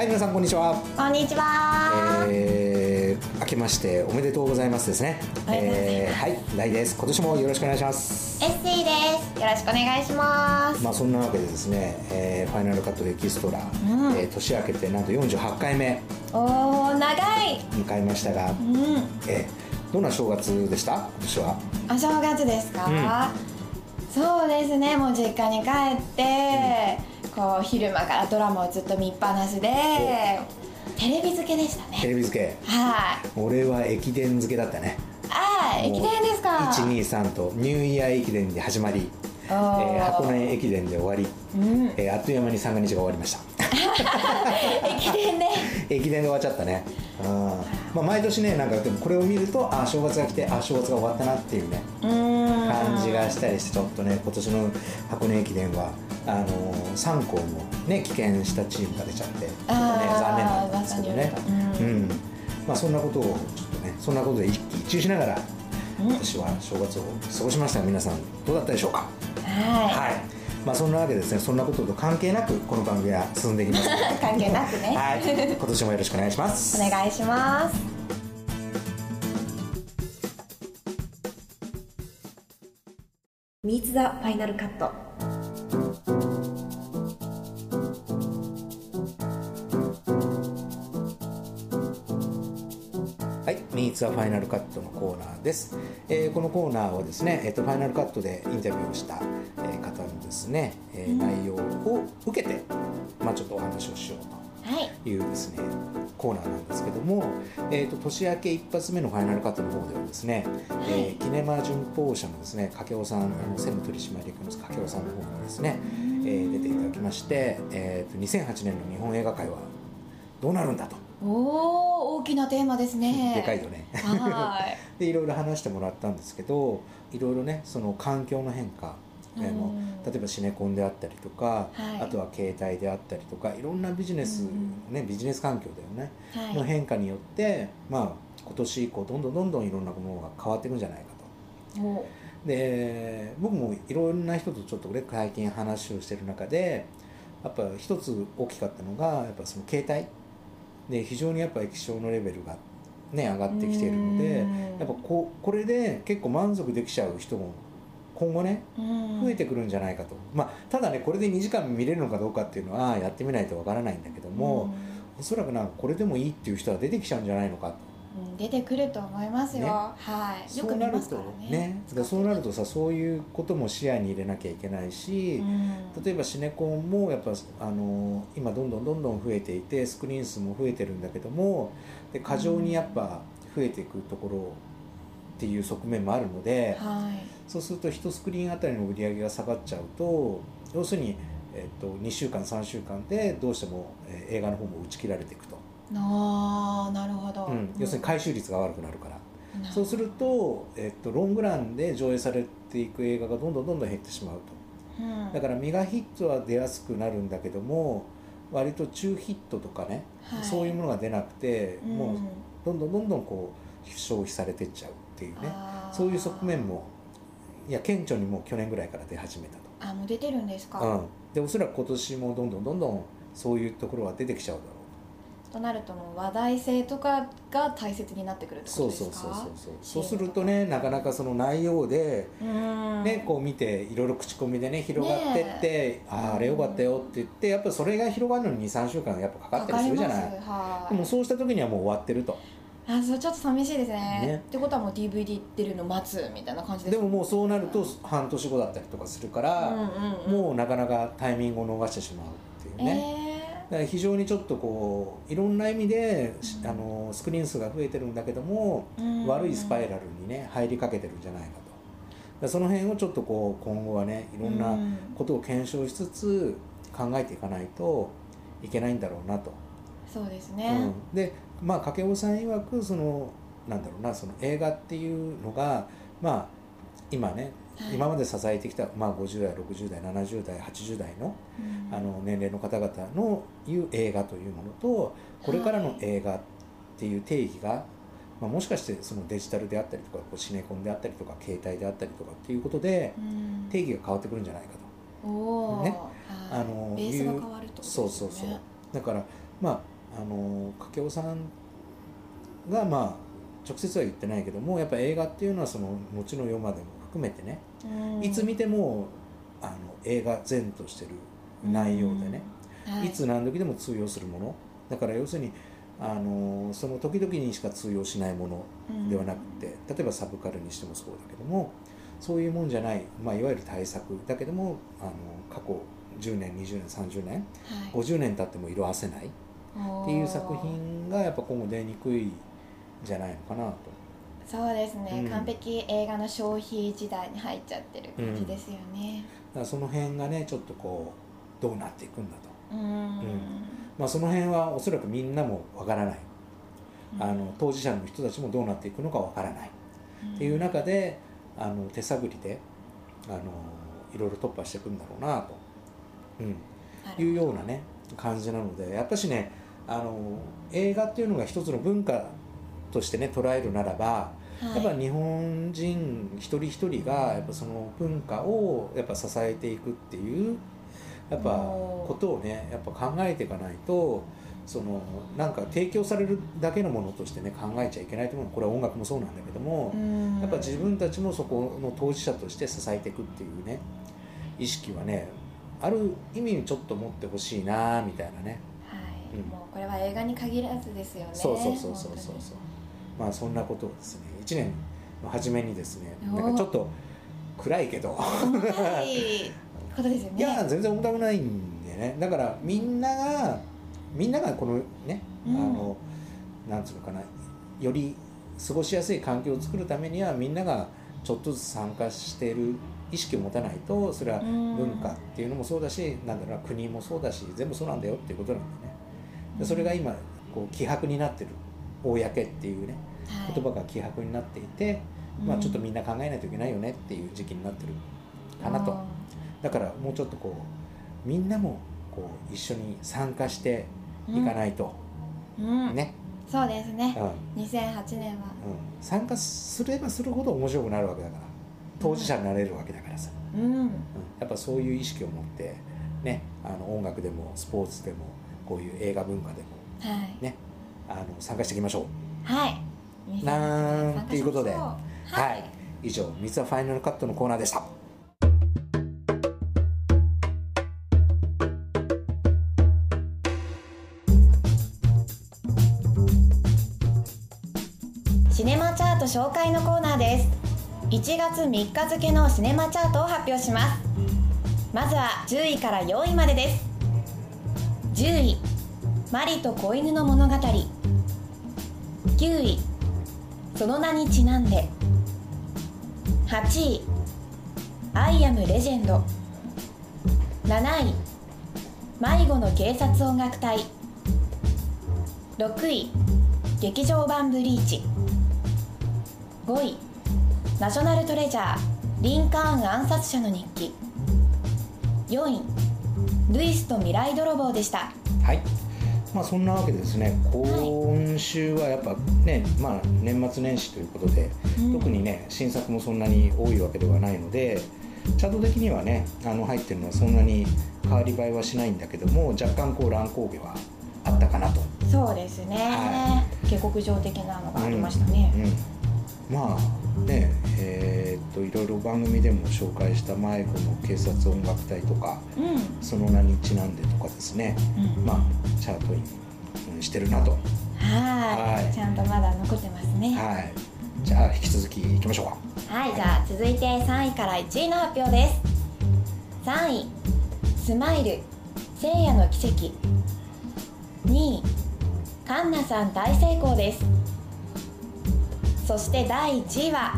はい皆さんこんにちは。こんにちは、えー、明けましておめでとうございますですね。えー、はい大です今年もよろしくお願いします。エッシーです。よろしくお願いします。まあそんなわけでですね、えー、ファイナルカットエキストラ、うん。えー年明けてなんと48回目。おー長い。迎えましたが、うん。えー、どんな正月でした？今年は。お正月ですか、そうですね。もう実家に帰って、こう昼間からドラマをずっと見っぱなしでテレビ漬けでしたテねレビ漬け。はい。俺は駅伝漬けだったね。ああ駅伝ですか。123とニューイヤー駅伝で始まり、えおー。ー箱根駅伝で終わり、うん。えーあっという間に三が日が終わりました。駅伝ね。駅伝で終わっちゃったね。うん。まあ、毎年ねなんかでもこれを見るとあ正月が来てあ正月が終わったなっていうね感じがしたりしてちょっとね今年の箱根駅伝はあの3校もね棄権したチームが出ちゃってちょっとね残念なんですけどね。噂によるとうん。まあそんなことをちょっとねそんなことで一喜一憂しながら今年は正月を過ごしましたが皆さんどうだったでしょうか？ははい。まあそんなわけでですねそんなことと関係なくこの番組は進んでいきます。のでい関係なくね、はい。今年もよろしくお願いします。お願いします。ミーツ・ザ・ファイナルカットはい、ミーツ・ア・ファイナルカットのコーナーです、えーこのコーナーはですね、えーとファイナルカットでインタビューをした、えー方のですね、えー内容を受けて、まあ、ちょっとお話をしようはい。というですねコーナーなんですけども、えー、と年明け一発目のファイナルカットの方ではですね、えーキネマ旬報社のですね掛尾さん専務取締役の掛尾さんの方にですね、えー出ていただきまして、えー、と2008年の日本映画界はどうなるんだと、おお大きなテーマですね。でかいよね。はい。でいろいろ話してもらったんですけどいろいろねその環境の変化あのうん例えばシネコンであったりとか、はい。あとは携帯であったりとかいろんなビジネス、うん。ね、ビジネス環境だよね、はい。の変化によって、まあ、今年以降どんどんどんどんいろんなものが変わっていくんじゃないかと。お。で僕もいろんな人とちょっとね最近話をしてる中でやっぱ一つ大きかったのがやっぱその携帯で非常にやっぱ液晶のレベルがね上がってきているのでうん。やっぱここれで結構満足できちゃう人も今後ねうん。増えてくるんじゃないかと、まあただねこれで2時間見れるのかどうかっていうのはやってみないとわからないんだけども、おそらくなんかこれでもいいっていう人は出てきちゃうんじゃないのかと。うん出てくると思いますよ、ね。はい。よく見ますからね。ね。だからそうなるとさそういうことも視野に入れなきゃいけないし、うん。例えばシネコンもやっぱあの今どんどんどんどん増えていてスクリーン数も増えてるんだけどもで過剰にやっぱ増えていくところっていう側面もあるのではい。そうすると1スクリーンあたりの売り上げが下がっちゃうと要するに、えっと、2週間3週間でどうしても、えー映画の方も打ち切られていくと、ああなるほど、うん、要するに回収率が悪くなるから。うんそうすると、えっと、ロングランで上映されていく映画がどんどんどんどん減ってしまうと。うん。だからメガヒットは出やすくなるんだけども割と中ヒットとかね、はい。そういうものが出なくて、うん。もうどんどんどんどんこう消費されてっちゃうっていうね。そういう側面もいや顕著にもう去年ぐらいから出始めたあもう出てるんですか、と、うん、でおそらく今年もどんどんどんどんそういうところは出てきちゃうだろうとなるともう話題性とかが大切になってくるってこそうとですか？そうそうそうそうそう。するとねなかなかその内容でうん。ね、こう見ていろいろ口コミでね広がってって、あああれよかったよって言ってやっぱそれが広がるのに23週間やっぱかかったりするじゃない。でもそうした時にはもう終わってると。あそれちょっと寂しいですね。ね。ってことはもう DVD 出るの待つみたいな感じですでももうそうなると半年後だったりとかするから、うんうんうん。もうなかなかタイミングを逃してしまうっていうね、えだから非常にちょっとこういろんな意味で、しうん。あのスクリーン数が増えてるんだけども、ー悪いスパイラルにね入りかけてるんじゃないかと。その辺をちょっとこう今後はねいろんなうん。ことを検証しつつ考えていかないといけないんだろうなと、そうですうね、ん、でまあ掛尾さん曰くそのなんだろうなその映画っていうのがまあ今ね、はい今まで支えてきた、まあ、50代60代70代80代のうん。あの年齢の方々の言う映画というものとこれからの映画っていう定義が、まあ、もしかしてそのデジタルであったりとかこうシネコンであったりとか携帯であったりとかっていうことでうん。定義が変わってくるんじゃないかと。ね。はい。あのベースが変わるとね。そうそうそう。だからまああの掛夫さんがまあ直接は言ってないけどもやっぱ映画っていうのはその後の世までも含めてね、うんいつ見てもあの映画前としてる内容でね、はい。いつ何時でも通用するもの。だから要するにあのその時々にしか通用しないものではなくて、例えばサブカルにしてもそうだけどもそういうもんじゃない、まあ、いわゆる対策だけどもあの過去10年20年30年はい。50年経っても色あせないっていう作品がやっぱ今後出にくいんじゃないのかなと。そうですね、うん。完璧映画の消費時代に入っちゃってる感じですよね。だからその辺がねちょっとこうどうなっていくんだと、うん、まあ、その辺はおそらくみんなもわからない。うん。あの当事者の人たちもどうなっていくのかわからない。っていう中であの手探りであのいろいろ突破していくんだろうなと、うん、いうようなね感じなのでやっぱしねあの映画っていうのが一つの文化としてね捉えるならばはい。やっぱ日本人一人一人がやっぱその文化をやっぱ支えていくっていうやっぱことをねやっぱ考えていかないとそのなんか提供されるだけのものとしてね考えちゃいけないと思う。これは音楽もそうなんだけども、うん。やっぱ自分たちもそこの当事者として支えていくっていうね意識はねある意味ちょっと持ってほしいなみたいなね。はい、うん。もうこれは映画に限らずですよね。そうそうそうそうそう。本そうまあそんなことをですね1年の初めにですねなんかちょっと暗いけど。ね。いや全然重たくないんでね。だからみんながみんながこのね、うん。あのなんつうのかなより過ごしやすい環境を作るためにはみんながちょっとずつ参加している意識を持たないとそれはうん。文化っていうのもそうだし、なんだろうな国もそうだし全部そうなんだよっていうことなんでね。でそれが今こう希薄になってる公っていうねはい。言葉が希薄になっていて、まあ、ちょっとみんな考えないといけないよねっていう時期になってるかなと。だからもうちょっとこうみんなもこう一緒に参加していかないと、うん、うんね、そうですね。うん。うん、2008年は。参加すればするほど面白くなるわけだから。当事者になれるわけだからさ、うん。うん、やっぱそういう意識を持って、ね、あの音楽でもスポーツでもこういう映画文化でもはい。ねあの参加していきましょはい。うなんていうことで、はい、以上「三つはファイナルカット」のコーナーでした。シネマチャート紹介のコーナーです。1月3日付のシネマチャートを発表します。まずは10位から4位までです。10位。マリと子犬の物語9位。その名にちなんで。8位。アイアムレジェンド。7位。迷子の警察音楽隊。6位。劇場版ブリーチ。5位。ナショナルトレジャー。リンカーン暗殺者の日記。4位。ルイスと未来泥棒でした。はい。まあそんなわけでですね今週はやっぱね、まあ、年末年始ということで、うん。特にね新作もそんなに多いわけではないのでチャート的にはねあの入ってるのはそんなに変わり映えはしないんだけども若干こう乱高下はあったかなと、そうですね、は下克上的なのがありましたね、うん、まあねいろいろ番組でも紹介した迷子の警察音楽隊とかうん。その名にちなんでとかですね。うん。まあチャートインしてるなと。はい。はい。ちゃんとまだ残ってますね。はい。じゃあ引き続きいきましょうか。はい、じゃあ続いて3位から1位の発表です。3位スマイル。聖夜の奇跡。2位カンナさん大成功です。そして第1位は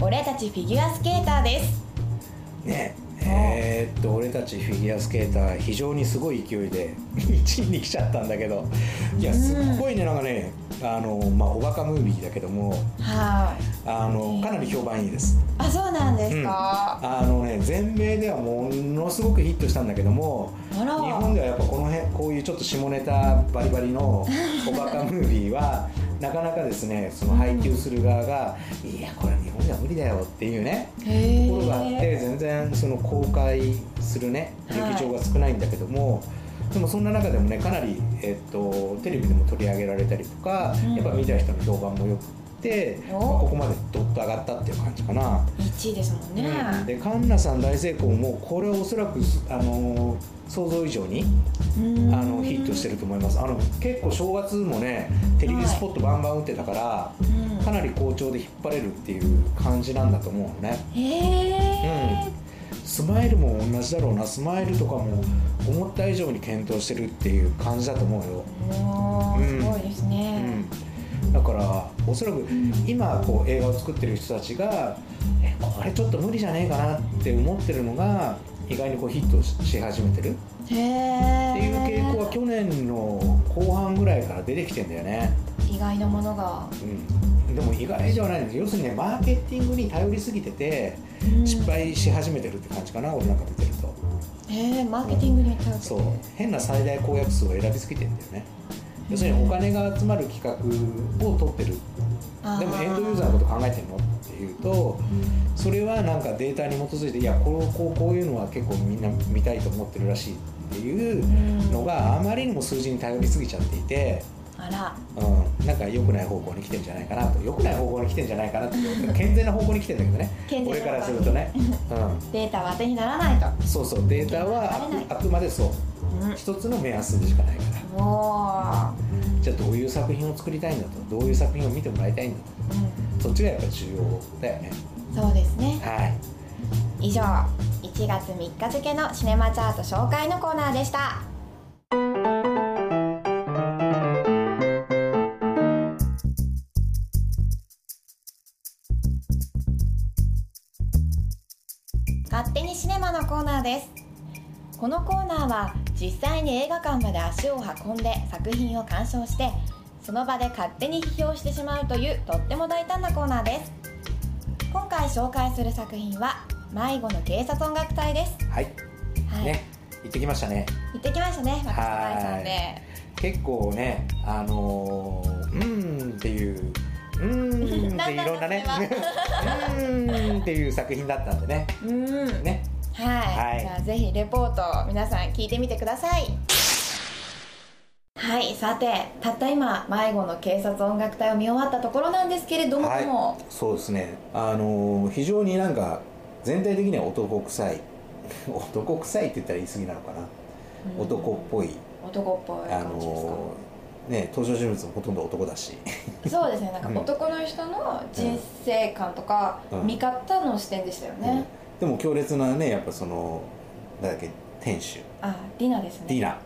俺たちフィギュアスケーターです。ねえーっと俺たちフィギュアスケーター非常にすごい勢いで1位に来ちゃったんだけど。いやすっごいねなんかねあのまあおバカムービーだけどもはい。あのかなり評判いいです。あそうなんですか、あのね全米ではものすごくヒットしたんだけども日本ではやっぱこの辺こういうちょっと下ネタバリバリのおバカムービーは なかなかですねその配給する側が、いやこれ日本では無理だよっていうねところがあって全然その公開するねはい。劇場が少ないんだけども、でもそんな中でもねかなり、えっとテレビでも取り上げられたりとか、うん。やっぱ見た人の評判も良くて、お。まあここまでどっと上がったっていう感じかな。1位ですもんね、うん。でカンナさん大成功もこれはおそらくあの想像以上にうん。あのヒットしてると思います。あの結構正月もねテレビスポットバンバン打ってたから、うん。かなり好調で引っ張れるっていう感じなんだと思うのね。へえ、スマイルも同じだろうな。スマイルとかも思った以上に検討してるっていう感じだと思うよ、おうん。ーすごいですうね、ん、だからおそらく今こう映画を作ってる人たちがえこれちょっと無理じゃねえかなって思ってるのが意外にこうヒットし始めてる。っていう傾向は去年の後半ぐらいから出てきてんだよね、意外なものが、うん、でも意外ではないんです要するにねマーケティングに頼りすぎててうん。失敗し始めてるって感じかな、俺なんか見てると。へえマーケティングに頼ってそう。変な最大公約数を選びすぎてんだよね要するにお金が集まる企画を取ってる。あでもエンドユーザーのこと考えてるの？っていうとそれはなんかデータに基づいていやこうこうこういうのは結構みんな見たいと思ってるらしいっていうのがあまりにも数字に頼りすぎちゃっていて、あら。うん、なんか良くない方向に来てんじゃないかなと。良くない方向に来てんじゃないかなって健全な方向に来てんだけどね。俺からするとね、うデータは当てにならないと。ん、そうそう。データはあくまでそう。うん一つの目安でしかないから。じゃあどういう作品を作りたいんだと。どういう作品を見てもらいたいんだうとそっちがやっぱり重要だよね。んそうですね。はい。以上1月3日付のシネマチャート紹介のコーナーでした。勝手にシネマのコーナーです。このコーナーは実際に映画館まで足を運んで作品を鑑賞してその場で勝手に批評してしまうというとっても大胆なコーナーです。今回紹介する作品は迷子の警察音楽隊です。はい、はい、ね。行ってきましたね。行ってきましたね私とはい大さんで。結構ねあのー、うーんっていううーんっていろんなね。うーんっていう作品 だったんでねうんねはい、はい。じゃあぜひレポートを皆さん聞いてみてください。はい。さてたった今迷子の警察音楽隊を見終わったところなんですけれども、はい。そうですね。あのー非常になんか全体的には男臭い。男臭いって言ったら言い過ぎなのかな、うん。男っぽい。男っぽいあのーね登場人物もほとんど男だし。そうですね。なんうん。か男の人の人生観とかうん。見方の視点でしたよね、でも強烈なねやっぱその誰だっけ店主。あディナですね。ディナ。はい。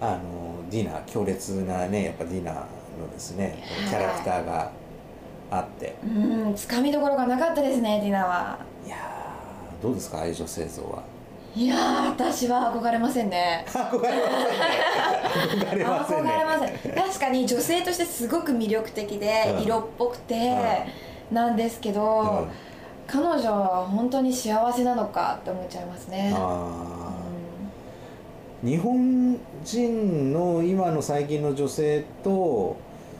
あのディナ強烈なねやっぱディナのですねキャラクターがあって。うんつかみどころがなかったですねディナは。いやーどうですか愛女製造は。いやー私は憧れませんね。憧れませんね。憧れませんね憧れません。確かに女性としてすごく魅力的でうん。色っぽくてなんですけど、うん彼女は本当に幸せなのかって思っちゃいますね。あー。日本人の今の最近の女性と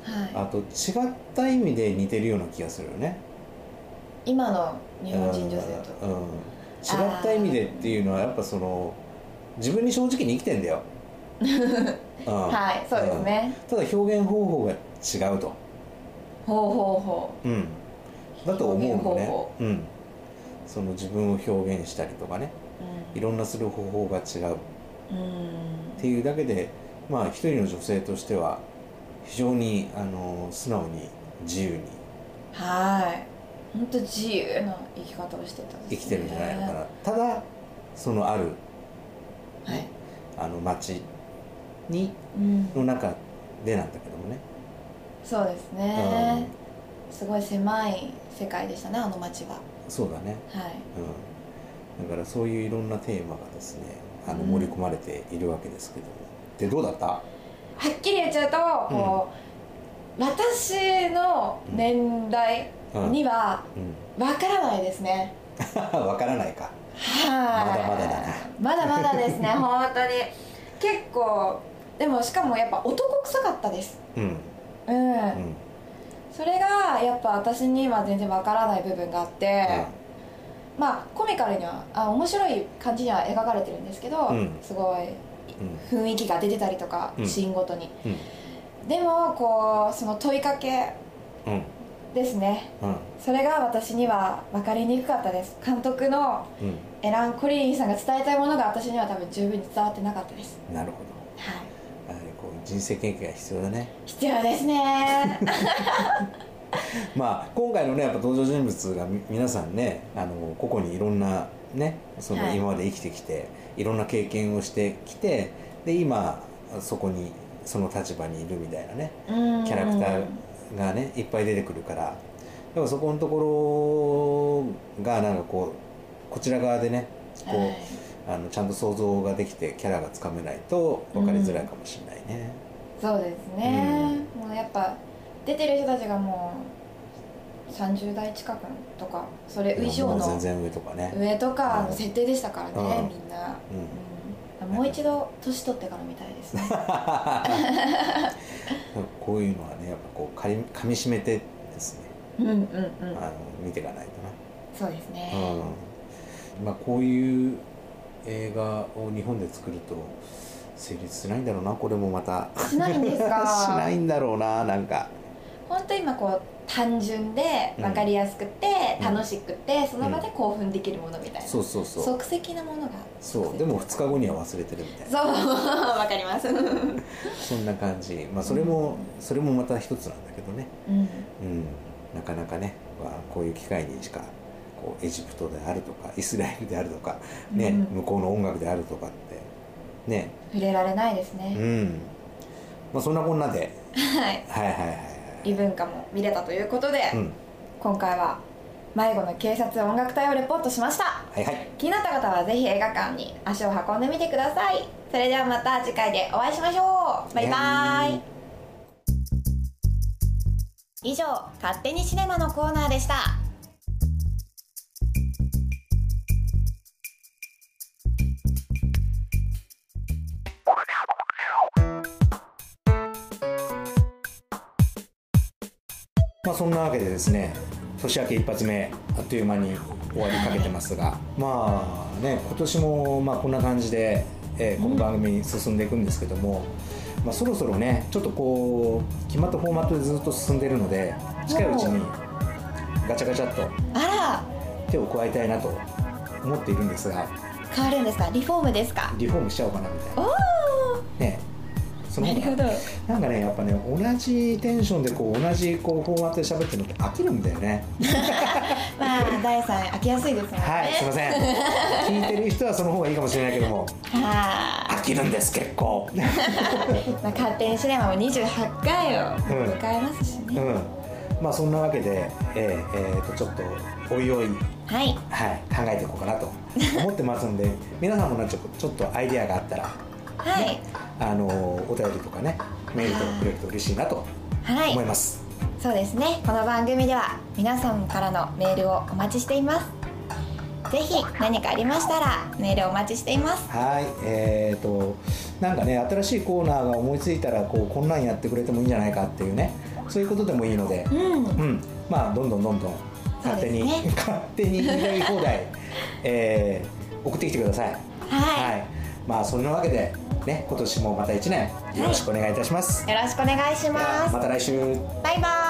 うんはい、あと違った意味で似てるような気がするよね。今の日本人女性と。うん、うん違った意味でっていうのはやっぱその自分に正直に生きてんだよ、うん。はいそうですね、ただ表現方法が違うと、ほうほうほうん、だと思うのね。うん、その自分を表現したりとかね。ういろんなする方法が違う。っうん、うんていうだけでまあ一人の女性としては非常にあの素直に自由にはい。本当自由な生き方をしてたんですね。生きてるんじゃないのかな、ただそのあるはい、あの町にうん、の中でなんだけどもね、そうですね、すごい狭い世界でしたねあの街は。そうだね、はい。うん、だからそういういろんなテーマがですねあのうん。盛り込まれているわけですけども、でどうだった？はっきり言っちゃうとこう、私の年代にはうん。わからないですね、わからないか。はい。まだまだだなまだまだですね 本当に。結構でもしかもやっぱ男臭かったです。うん。うん、うんそれがやっぱ私には全然わからない部分があって、まあコミカルにはあ面白い感じには描かれてるんですけど、うん。すごい雰囲気が出てたりとか、うん。シーンごとに。うん。でもこうその問いかけうん。ですね。うん。それが私には分かりにくかったです。監督のうん。エラン・コリリンさんが伝えたいものが私には多分十分に伝わってなかったです。なるほど。はい人生経験が必要だね。必要ですね。まあ今回のねやっぱ登場人物がみ皆さんねあの個々にいろんなねそのはい。今まで生きてきて、い、ろんな経験をしてきてで今そこにその立場にいるみたいなねキャラクターがねいっぱい出てくるからでもそこのところがなんかこうこちら側でねこう、はいあのちゃんと想像ができてキャラがつかめないと分かりづらいかもしれないね、そうですね、もうやっぱ出てる人たちがもう30代近くとかそれ以上もう全の然上とかね、上とかうん。の設定でしたからね、うん。みんな、うん。うん。もう一度年取ってから見たいですね。こういうのはねやっぱこうかみ噛み締めてですね、うんうんうん。あの見ていかないとそうですね、な、うん。まあ、こういう映画を日本で作ると成立しないんだろうなこれもまた。しないんですか？しないんだろうななんか。本当今こう単純で分かりやすくて、うん。楽しくてその場で興奮できるものみたいな、そうそうそう。即席なものがそう。でも2日後には忘れてるみたいな。そう わかります。う んそんな感じ。まあそれも、それもまた一つなんだけどね。うん。なかなかね、まあ、こういう機会にしかこうエジプトであるとか イスラエルであるとか、ねうん。向こうの音楽であるとかってね。触れられないですうね、ん、まあ、そんなこんなで。はい。はいはいはいはい。異文化も見れたということで、うん。今回は迷子の警察音楽隊をレポートしました。はいはい。気になった方はぜひ映画館に足を運んでみてください。それではまた次回でお会いしましょう。バイバはイ。以上勝手にシネマのコーナーでしたまあそんなわけでですね年明け一発目あっという間に終わりかけてますがまあね今年もまあこんな感じで、えーこの番組進んでいくんですけども、まあ、そろそろねちょっとこう決まったフォーマットでずっと進んでるので近いうちにガチャガチャっとあ手を加えたいなと思っているんですがら変わるんですか？リフォームですか？リフォームしちゃおうかなみたいおなその方が。なるほど。なんかねやっぱね同じテンションでこう同じこうフォーマットで喋ってるのって飽きるんだよね。まあ第三飽きやすいですもんね。はいすいません。聞いてる人はその方がいいかもしれないけどもは飽きるんです結構。い、まあ、勝手にシネマも28回を迎えますしね、うん。まあそんなわけでえーえーとちょっとおいおい。はい。はい、考えていこうかなと思ってますんで皆さんもちょっとアイデアがあったらはい。あのお便りとかねメールとかくれると嬉しいなとはい。思います、そうですね。この番組では皆さんからのメールをお待ちしています。ぜひ何かありましたらメールお待ちしています。はい。えー、となんかね新しいコーナーが思いついたらこうこんなんやってくれてもいいんじゃないかっていうねそういうことでもいいのでうん。うん。まあどんどんどんどん勝手に、ね。勝手にやり放題、えー送ってきてください。はい。まあそんなわけでね今年もまた1年よろしくお願いいたします、よろしくお願いします。また来週。バイバーイ